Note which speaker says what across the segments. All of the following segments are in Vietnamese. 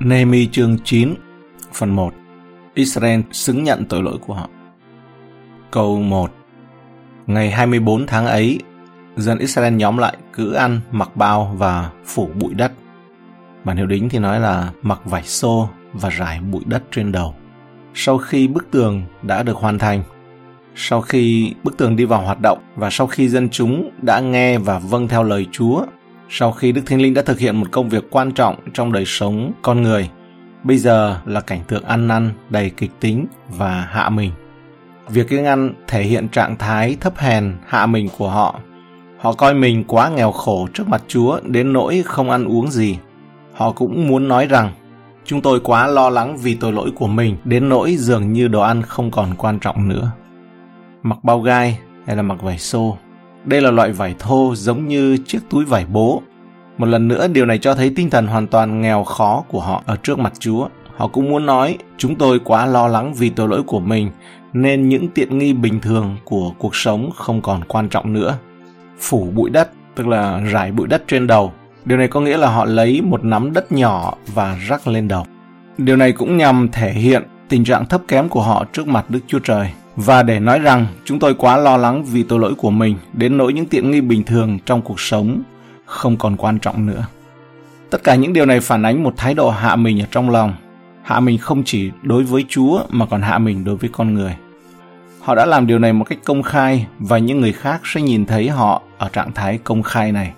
Speaker 1: Nehemi chương 9 phần 1 Israel xứng nhận tội lỗi của họ Câu 1 Ngày 24 tháng ấy, dân Israel nhóm lại cứ ăn, mặc bao và phủ bụi đất. Bản hiệu đính thì nói là mặc vải xô và rải bụi đất trên đầu. Sau khi bức tường đã được hoàn thành, sau khi bức tường đi vào hoạt động và sau khi dân chúng đã nghe và vâng theo lời Chúa sau khi Đức Thánh Linh đã thực hiện một công việc quan trọng trong đời sống con người, bây giờ là cảnh tượng ăn năn đầy kịch tính và hạ mình. Việc kiêng ăn thể hiện trạng thái thấp hèn hạ mình của họ. Họ coi mình quá nghèo khổ trước mặt Chúa đến nỗi không ăn uống gì. Họ cũng muốn nói rằng chúng tôi quá lo lắng vì tội lỗi của mình đến nỗi dường như đồ ăn không còn quan trọng nữa. Mặc bao gai hay là mặc vải xô đây là loại vải thô giống như chiếc túi vải bố. Một lần nữa điều này cho thấy tinh thần hoàn toàn nghèo khó của họ ở trước mặt Chúa. Họ cũng muốn nói, chúng tôi quá lo lắng vì tội lỗi của mình, nên những tiện nghi bình thường của cuộc sống không còn quan trọng nữa. Phủ bụi đất, tức là rải bụi đất trên đầu. Điều này có nghĩa là họ lấy một nắm đất nhỏ và rắc lên đầu. Điều này cũng nhằm thể hiện tình trạng thấp kém của họ trước mặt Đức Chúa Trời và để nói rằng, chúng tôi quá lo lắng vì tội lỗi của mình đến nỗi những tiện nghi bình thường trong cuộc sống không còn quan trọng nữa. Tất cả những điều này phản ánh một thái độ hạ mình ở trong lòng. Hạ mình không chỉ đối với Chúa mà còn hạ mình đối với con người. Họ đã làm điều này một cách công khai và những người khác sẽ nhìn thấy họ ở trạng thái công khai này.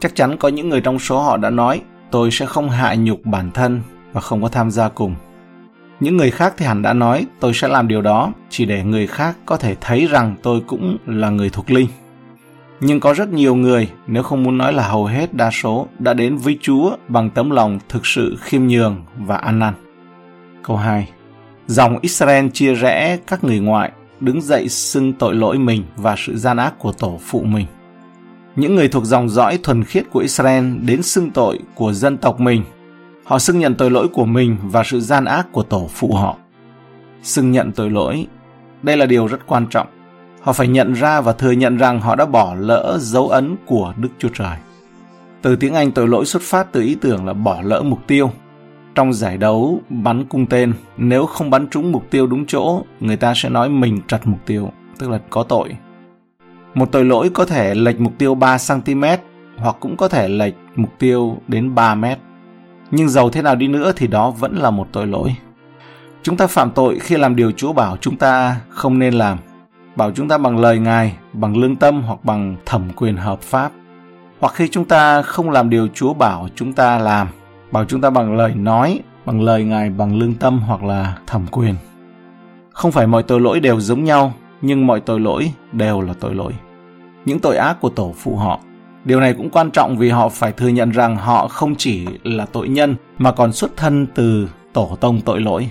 Speaker 1: Chắc chắn có những người trong số họ đã nói, tôi sẽ không hạ nhục bản thân và không có tham gia cùng. Những người khác thì hẳn đã nói tôi sẽ làm điều đó chỉ để người khác có thể thấy rằng tôi cũng là người thuộc linh. Nhưng có rất nhiều người, nếu không muốn nói là hầu hết đa số, đã đến với Chúa bằng tấm lòng thực sự khiêm nhường và ăn năn. Câu 2. Dòng Israel chia rẽ các người ngoại, đứng dậy xưng tội lỗi mình và sự gian ác của tổ phụ mình. Những người thuộc dòng dõi thuần khiết của Israel đến xưng tội của dân tộc mình Họ xưng nhận tội lỗi của mình và sự gian ác của tổ phụ họ. Xưng nhận tội lỗi, đây là điều rất quan trọng. Họ phải nhận ra và thừa nhận rằng họ đã bỏ lỡ dấu ấn của Đức Chúa Trời. Từ tiếng Anh tội lỗi xuất phát từ ý tưởng là bỏ lỡ mục tiêu. Trong giải đấu bắn cung tên, nếu không bắn trúng mục tiêu đúng chỗ, người ta sẽ nói mình trật mục tiêu, tức là có tội. Một tội lỗi có thể lệch mục tiêu 3cm hoặc cũng có thể lệch mục tiêu đến 3 mét nhưng giàu thế nào đi nữa thì đó vẫn là một tội lỗi. Chúng ta phạm tội khi làm điều Chúa bảo chúng ta không nên làm, bảo chúng ta bằng lời Ngài, bằng lương tâm hoặc bằng thẩm quyền hợp pháp. Hoặc khi chúng ta không làm điều Chúa bảo chúng ta làm, bảo chúng ta bằng lời nói, bằng lời Ngài, bằng lương tâm hoặc là thẩm quyền. Không phải mọi tội lỗi đều giống nhau, nhưng mọi tội lỗi đều là tội lỗi. Những tội ác của tổ phụ họ Điều này cũng quan trọng vì họ phải thừa nhận rằng họ không chỉ là tội nhân mà còn xuất thân từ tổ tông tội lỗi.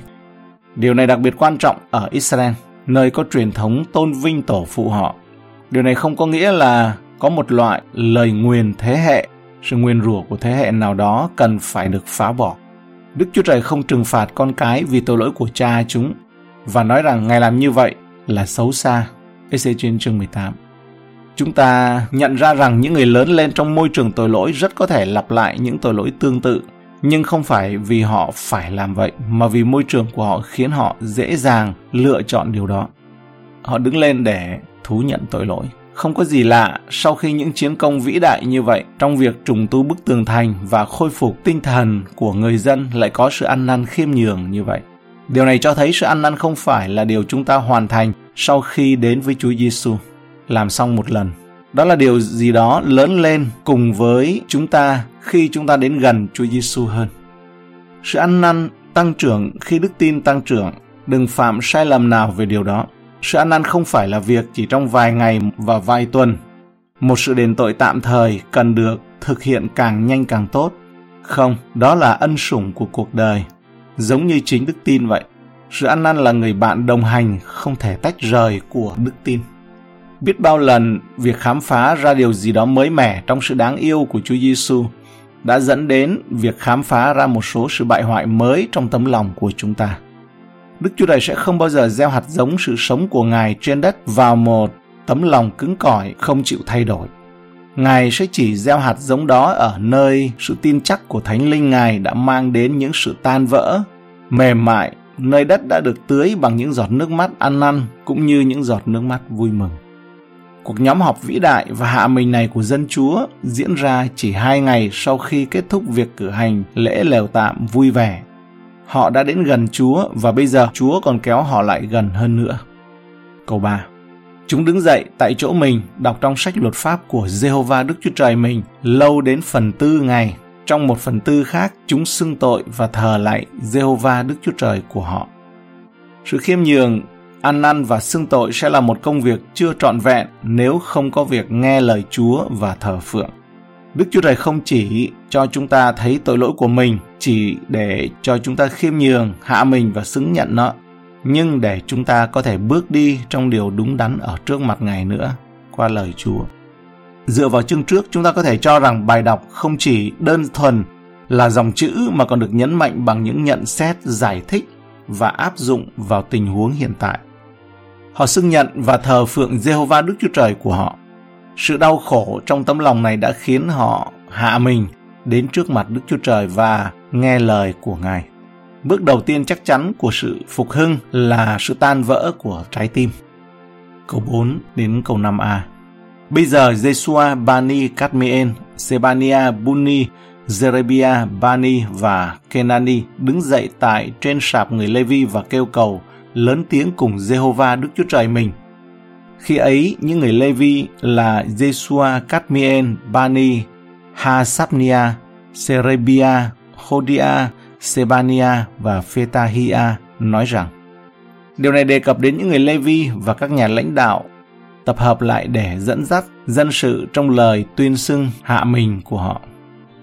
Speaker 1: Điều này đặc biệt quan trọng ở Israel, nơi có truyền thống tôn vinh tổ phụ họ. Điều này không có nghĩa là có một loại lời nguyền thế hệ, sự nguyền rủa của thế hệ nào đó cần phải được phá bỏ. Đức Chúa Trời không trừng phạt con cái vì tội lỗi của cha chúng và nói rằng Ngài làm như vậy là xấu xa. Ê chương 18 chúng ta nhận ra rằng những người lớn lên trong môi trường tội lỗi rất có thể lặp lại những tội lỗi tương tự. Nhưng không phải vì họ phải làm vậy, mà vì môi trường của họ khiến họ dễ dàng lựa chọn điều đó. Họ đứng lên để thú nhận tội lỗi. Không có gì lạ sau khi những chiến công vĩ đại như vậy, trong việc trùng tu bức tường thành và khôi phục tinh thần của người dân lại có sự ăn năn khiêm nhường như vậy. Điều này cho thấy sự ăn năn không phải là điều chúng ta hoàn thành sau khi đến với Chúa Giêsu làm xong một lần đó là điều gì đó lớn lên cùng với chúng ta khi chúng ta đến gần Chúa Giêsu hơn. Sự ăn năn tăng trưởng khi đức tin tăng trưởng, đừng phạm sai lầm nào về điều đó. Sự ăn năn không phải là việc chỉ trong vài ngày và vài tuần. Một sự đền tội tạm thời cần được thực hiện càng nhanh càng tốt. Không, đó là ân sủng của cuộc đời, giống như chính đức tin vậy. Sự ăn năn là người bạn đồng hành không thể tách rời của đức tin. Biết bao lần việc khám phá ra điều gì đó mới mẻ trong sự đáng yêu của Chúa Giêsu đã dẫn đến việc khám phá ra một số sự bại hoại mới trong tấm lòng của chúng ta. Đức Chúa Trời sẽ không bao giờ gieo hạt giống sự sống của Ngài trên đất vào một tấm lòng cứng cỏi không chịu thay đổi. Ngài sẽ chỉ gieo hạt giống đó ở nơi sự tin chắc của Thánh Linh Ngài đã mang đến những sự tan vỡ, mềm mại, nơi đất đã được tưới bằng những giọt nước mắt ăn năn cũng như những giọt nước mắt vui mừng. Cuộc nhóm họp vĩ đại và hạ mình này của dân Chúa diễn ra chỉ hai ngày sau khi kết thúc việc cử hành lễ lều tạm vui vẻ. Họ đã đến gần Chúa và bây giờ Chúa còn kéo họ lại gần hơn nữa. Câu 3 Chúng đứng dậy tại chỗ mình, đọc trong sách luật pháp của Jehovah Đức Chúa Trời mình lâu đến phần tư ngày. Trong một phần tư khác, chúng xưng tội và thờ lại Jehovah Đức Chúa Trời của họ. Sự khiêm nhường, ăn năn và xưng tội sẽ là một công việc chưa trọn vẹn nếu không có việc nghe lời Chúa và thờ phượng. Đức Chúa Trời không chỉ cho chúng ta thấy tội lỗi của mình, chỉ để cho chúng ta khiêm nhường, hạ mình và xứng nhận nó, nhưng để chúng ta có thể bước đi trong điều đúng đắn ở trước mặt Ngài nữa qua lời Chúa. Dựa vào chương trước, chúng ta có thể cho rằng bài đọc không chỉ đơn thuần là dòng chữ mà còn được nhấn mạnh bằng những nhận xét, giải thích và áp dụng vào tình huống hiện tại. Họ xưng nhận và thờ phượng Jehovah Đức Chúa Trời của họ. Sự đau khổ trong tấm lòng này đã khiến họ hạ mình đến trước mặt Đức Chúa Trời và nghe lời của Ngài. Bước đầu tiên chắc chắn của sự phục hưng là sự tan vỡ của trái tim. Câu 4 đến câu 5a. Bây giờ Jesua Bani Kadmien, Sebania Buni, Zerebia Bani và Kenani đứng dậy tại trên sạp người Levi và kêu cầu lớn tiếng cùng Jehovah Đức Chúa Trời mình. Khi ấy, những người Levi là Jesua Kadmien, Bani, Hasapnia, Serebia, Hodia, Sebania và Phetahia nói rằng Điều này đề cập đến những người Levi và các nhà lãnh đạo tập hợp lại để dẫn dắt dân sự trong lời tuyên xưng hạ mình của họ.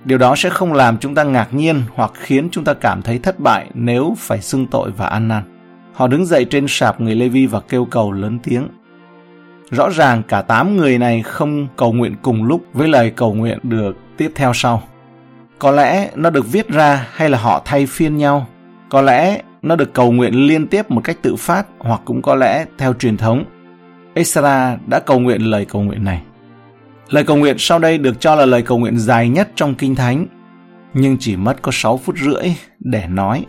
Speaker 1: Điều đó sẽ không làm chúng ta ngạc nhiên hoặc khiến chúng ta cảm thấy thất bại nếu phải xưng tội và ăn năn. Họ đứng dậy trên sạp người Levi và kêu cầu lớn tiếng. Rõ ràng cả tám người này không cầu nguyện cùng lúc với lời cầu nguyện được tiếp theo sau. Có lẽ nó được viết ra hay là họ thay phiên nhau. Có lẽ nó được cầu nguyện liên tiếp một cách tự phát hoặc cũng có lẽ theo truyền thống. Esra đã cầu nguyện lời cầu nguyện này. Lời cầu nguyện sau đây được cho là lời cầu nguyện dài nhất trong Kinh Thánh, nhưng chỉ mất có 6 phút rưỡi để nói.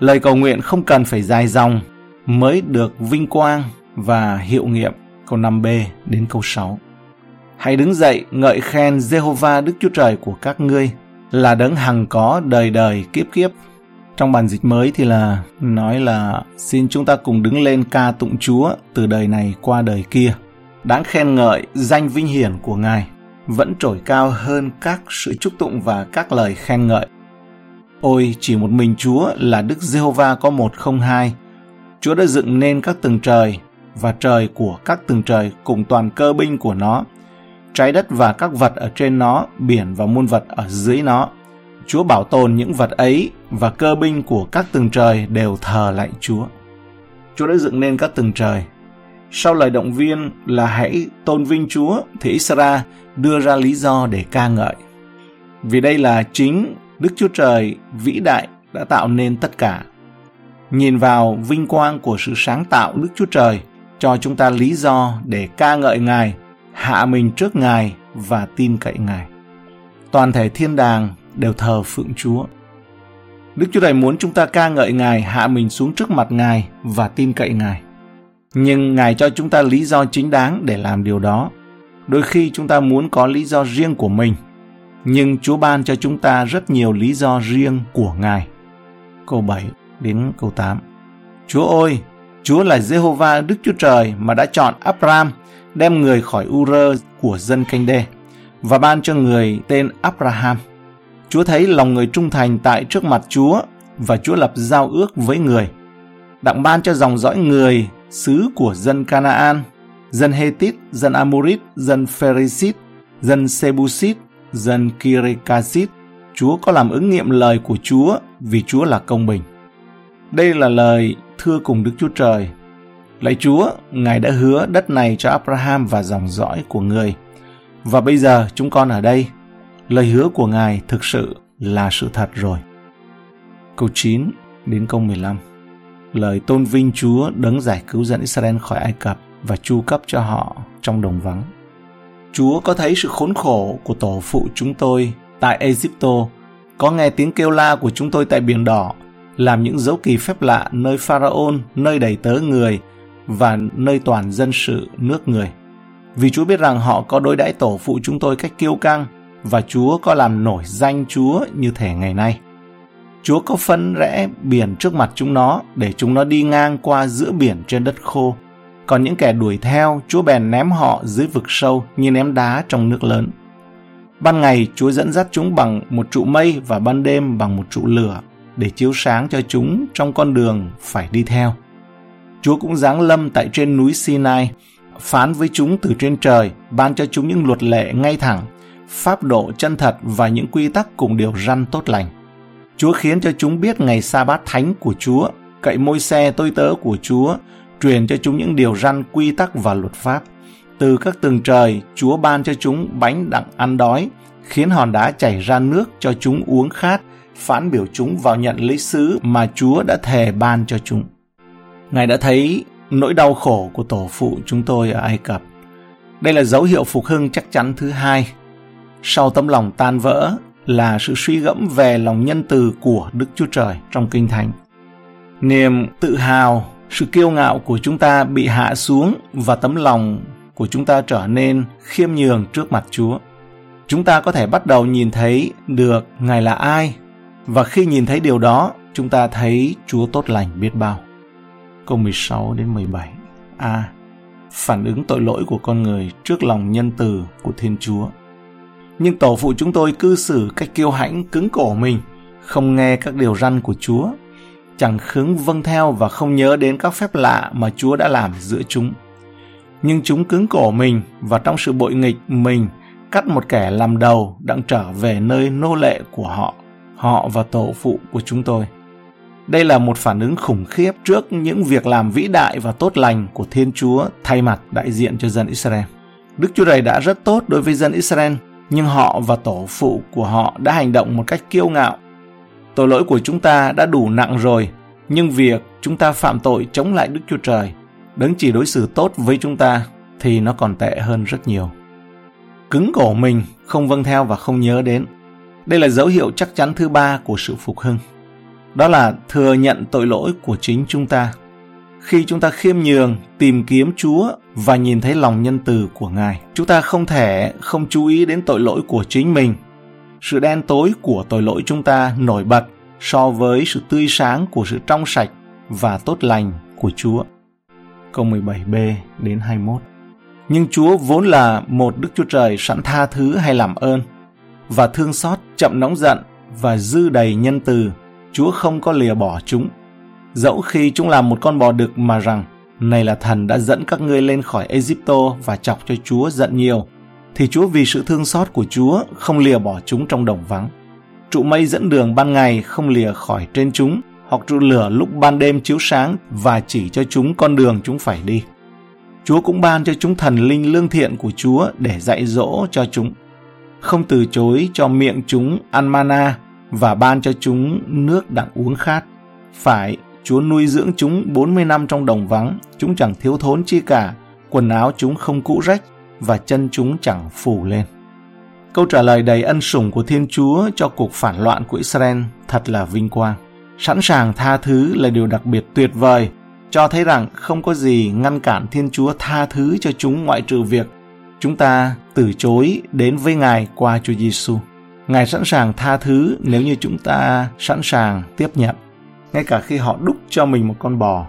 Speaker 1: Lời cầu nguyện không cần phải dài dòng mới được vinh quang và hiệu nghiệm câu 5b đến câu 6. Hãy đứng dậy ngợi khen Jehovah Đức Chúa Trời của các ngươi, là đấng hằng có đời đời kiếp kiếp. Trong bản dịch mới thì là nói là, xin chúng ta cùng đứng lên ca tụng Chúa từ đời này qua đời kia. Đáng khen ngợi danh vinh hiển của Ngài vẫn trổi cao hơn các sự chúc tụng và các lời khen ngợi. Ôi, chỉ một mình Chúa là Đức Giê-hô-va có một không hai. Chúa đã dựng nên các tầng trời và trời của các tầng trời cùng toàn cơ binh của nó trái đất và các vật ở trên nó, biển và muôn vật ở dưới nó. Chúa bảo tồn những vật ấy và cơ binh của các tầng trời đều thờ lại Chúa. Chúa đã dựng nên các tầng trời. Sau lời động viên là hãy tôn vinh Chúa thì Israel đưa ra lý do để ca ngợi. Vì đây là chính Đức Chúa Trời vĩ đại đã tạo nên tất cả. Nhìn vào vinh quang của sự sáng tạo Đức Chúa Trời cho chúng ta lý do để ca ngợi Ngài hạ mình trước Ngài và tin cậy Ngài. Toàn thể thiên đàng đều thờ phượng Chúa. Đức Chúa Trời muốn chúng ta ca ngợi Ngài, hạ mình xuống trước mặt Ngài và tin cậy Ngài. Nhưng Ngài cho chúng ta lý do chính đáng để làm điều đó. Đôi khi chúng ta muốn có lý do riêng của mình, nhưng Chúa ban cho chúng ta rất nhiều lý do riêng của Ngài. Câu 7 đến câu 8 Chúa ơi, Chúa là Jehovah Đức Chúa Trời mà đã chọn Abraham đem người khỏi Ur của dân canh đê và ban cho người tên Abraham. Chúa thấy lòng người trung thành tại trước mặt Chúa và Chúa lập giao ước với người. Đặng ban cho dòng dõi người xứ của dân Canaan, dân Hethit, dân Amorit, dân Pheresit dân Sebusit, dân Kirikasit, Chúa có làm ứng nghiệm lời của Chúa vì Chúa là công bình. Đây là lời thưa cùng Đức Chúa Trời Lạy Chúa, Ngài đã hứa đất này cho Abraham và dòng dõi của người. Và bây giờ chúng con ở đây, lời hứa của Ngài thực sự là sự thật rồi. Câu 9 đến câu 15 Lời tôn vinh Chúa đấng giải cứu dân Israel khỏi Ai Cập và chu cấp cho họ trong đồng vắng. Chúa có thấy sự khốn khổ của tổ phụ chúng tôi tại Egypto, có nghe tiếng kêu la của chúng tôi tại Biển Đỏ, làm những dấu kỳ phép lạ nơi Pharaon, nơi đầy tớ người và nơi toàn dân sự nước người. Vì Chúa biết rằng họ có đối đãi tổ phụ chúng tôi cách kiêu căng và Chúa có làm nổi danh Chúa như thể ngày nay. Chúa có phân rẽ biển trước mặt chúng nó để chúng nó đi ngang qua giữa biển trên đất khô. Còn những kẻ đuổi theo, Chúa bèn ném họ dưới vực sâu như ném đá trong nước lớn. Ban ngày Chúa dẫn dắt chúng bằng một trụ mây và ban đêm bằng một trụ lửa để chiếu sáng cho chúng trong con đường phải đi theo. Chúa cũng giáng lâm tại trên núi Sinai, phán với chúng từ trên trời, ban cho chúng những luật lệ ngay thẳng, pháp độ chân thật và những quy tắc cùng điều răn tốt lành. Chúa khiến cho chúng biết ngày sa bát thánh của Chúa, cậy môi xe tôi tớ của Chúa, truyền cho chúng những điều răn quy tắc và luật pháp. Từ các tầng trời, Chúa ban cho chúng bánh đặng ăn đói, khiến hòn đá chảy ra nước cho chúng uống khát, phán biểu chúng vào nhận lấy sứ mà Chúa đã thề ban cho chúng. Ngài đã thấy nỗi đau khổ của tổ phụ chúng tôi ở Ai Cập. Đây là dấu hiệu phục hưng chắc chắn thứ hai. Sau tấm lòng tan vỡ là sự suy gẫm về lòng nhân từ của Đức Chúa Trời trong Kinh Thánh. Niềm tự hào, sự kiêu ngạo của chúng ta bị hạ xuống và tấm lòng của chúng ta trở nên khiêm nhường trước mặt Chúa. Chúng ta có thể bắt đầu nhìn thấy được Ngài là ai và khi nhìn thấy điều đó, chúng ta thấy Chúa tốt lành biết bao. Câu 16 đến 17 A. Phản ứng tội lỗi của con người trước lòng nhân từ của Thiên Chúa. Nhưng tổ phụ chúng tôi cư xử cách kiêu hãnh cứng cổ mình, không nghe các điều răn của Chúa, chẳng khứng vâng theo và không nhớ đến các phép lạ mà Chúa đã làm giữa chúng. Nhưng chúng cứng cổ mình và trong sự bội nghịch mình cắt một kẻ làm đầu đặng trở về nơi nô lệ của họ, họ và tổ phụ của chúng tôi. Đây là một phản ứng khủng khiếp trước những việc làm vĩ đại và tốt lành của Thiên Chúa thay mặt đại diện cho dân Israel. Đức Chúa Trời đã rất tốt đối với dân Israel, nhưng họ và tổ phụ của họ đã hành động một cách kiêu ngạo. Tội lỗi của chúng ta đã đủ nặng rồi, nhưng việc chúng ta phạm tội chống lại Đức Chúa Trời, đấng chỉ đối xử tốt với chúng ta, thì nó còn tệ hơn rất nhiều. Cứng cổ mình, không vâng theo và không nhớ đến. Đây là dấu hiệu chắc chắn thứ ba của sự phục hưng đó là thừa nhận tội lỗi của chính chúng ta. Khi chúng ta khiêm nhường, tìm kiếm Chúa và nhìn thấy lòng nhân từ của Ngài, chúng ta không thể không chú ý đến tội lỗi của chính mình. Sự đen tối của tội lỗi chúng ta nổi bật so với sự tươi sáng của sự trong sạch và tốt lành của Chúa. Câu 17b đến 21 Nhưng Chúa vốn là một Đức Chúa Trời sẵn tha thứ hay làm ơn, và thương xót chậm nóng giận và dư đầy nhân từ Chúa không có lìa bỏ chúng. Dẫu khi chúng làm một con bò đực mà rằng, này là thần đã dẫn các ngươi lên khỏi Egypto và chọc cho Chúa giận nhiều, thì Chúa vì sự thương xót của Chúa không lìa bỏ chúng trong đồng vắng. Trụ mây dẫn đường ban ngày không lìa khỏi trên chúng, hoặc trụ lửa lúc ban đêm chiếu sáng và chỉ cho chúng con đường chúng phải đi. Chúa cũng ban cho chúng thần linh lương thiện của Chúa để dạy dỗ cho chúng. Không từ chối cho miệng chúng ăn mana và ban cho chúng nước đặng uống khát. Phải, Chúa nuôi dưỡng chúng 40 năm trong đồng vắng, chúng chẳng thiếu thốn chi cả, quần áo chúng không cũ rách và chân chúng chẳng phủ lên. Câu trả lời đầy ân sủng của Thiên Chúa cho cuộc phản loạn của Israel thật là vinh quang. Sẵn sàng tha thứ là điều đặc biệt tuyệt vời, cho thấy rằng không có gì ngăn cản Thiên Chúa tha thứ cho chúng ngoại trừ việc chúng ta từ chối đến với Ngài qua Chúa Giêsu. Ngài sẵn sàng tha thứ nếu như chúng ta sẵn sàng tiếp nhận, ngay cả khi họ đúc cho mình một con bò.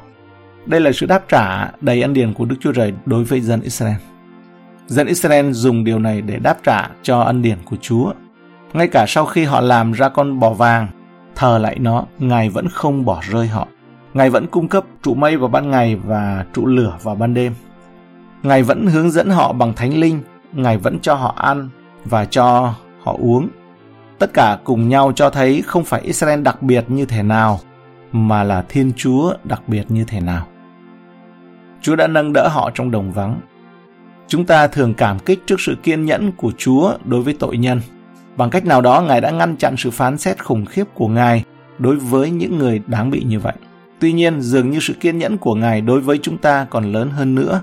Speaker 1: Đây là sự đáp trả đầy ân điển của Đức Chúa Trời đối với dân Israel. Dân Israel dùng điều này để đáp trả cho ân điển của Chúa. Ngay cả sau khi họ làm ra con bò vàng, thờ lại nó, Ngài vẫn không bỏ rơi họ. Ngài vẫn cung cấp trụ mây vào ban ngày và trụ lửa vào ban đêm. Ngài vẫn hướng dẫn họ bằng thánh linh, Ngài vẫn cho họ ăn và cho họ uống Tất cả cùng nhau cho thấy không phải Israel đặc biệt như thế nào, mà là Thiên Chúa đặc biệt như thế nào. Chúa đã nâng đỡ họ trong đồng vắng. Chúng ta thường cảm kích trước sự kiên nhẫn của Chúa đối với tội nhân. Bằng cách nào đó, Ngài đã ngăn chặn sự phán xét khủng khiếp của Ngài đối với những người đáng bị như vậy. Tuy nhiên, dường như sự kiên nhẫn của Ngài đối với chúng ta còn lớn hơn nữa.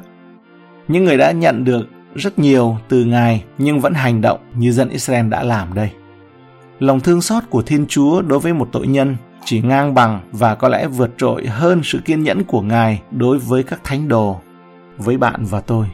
Speaker 1: Những người đã nhận được rất nhiều từ Ngài nhưng vẫn hành động như dân Israel đã làm đây. Lòng thương xót của Thiên Chúa đối với một tội nhân chỉ ngang bằng và có lẽ vượt trội hơn sự kiên nhẫn của Ngài đối với các thánh đồ, với bạn và tôi.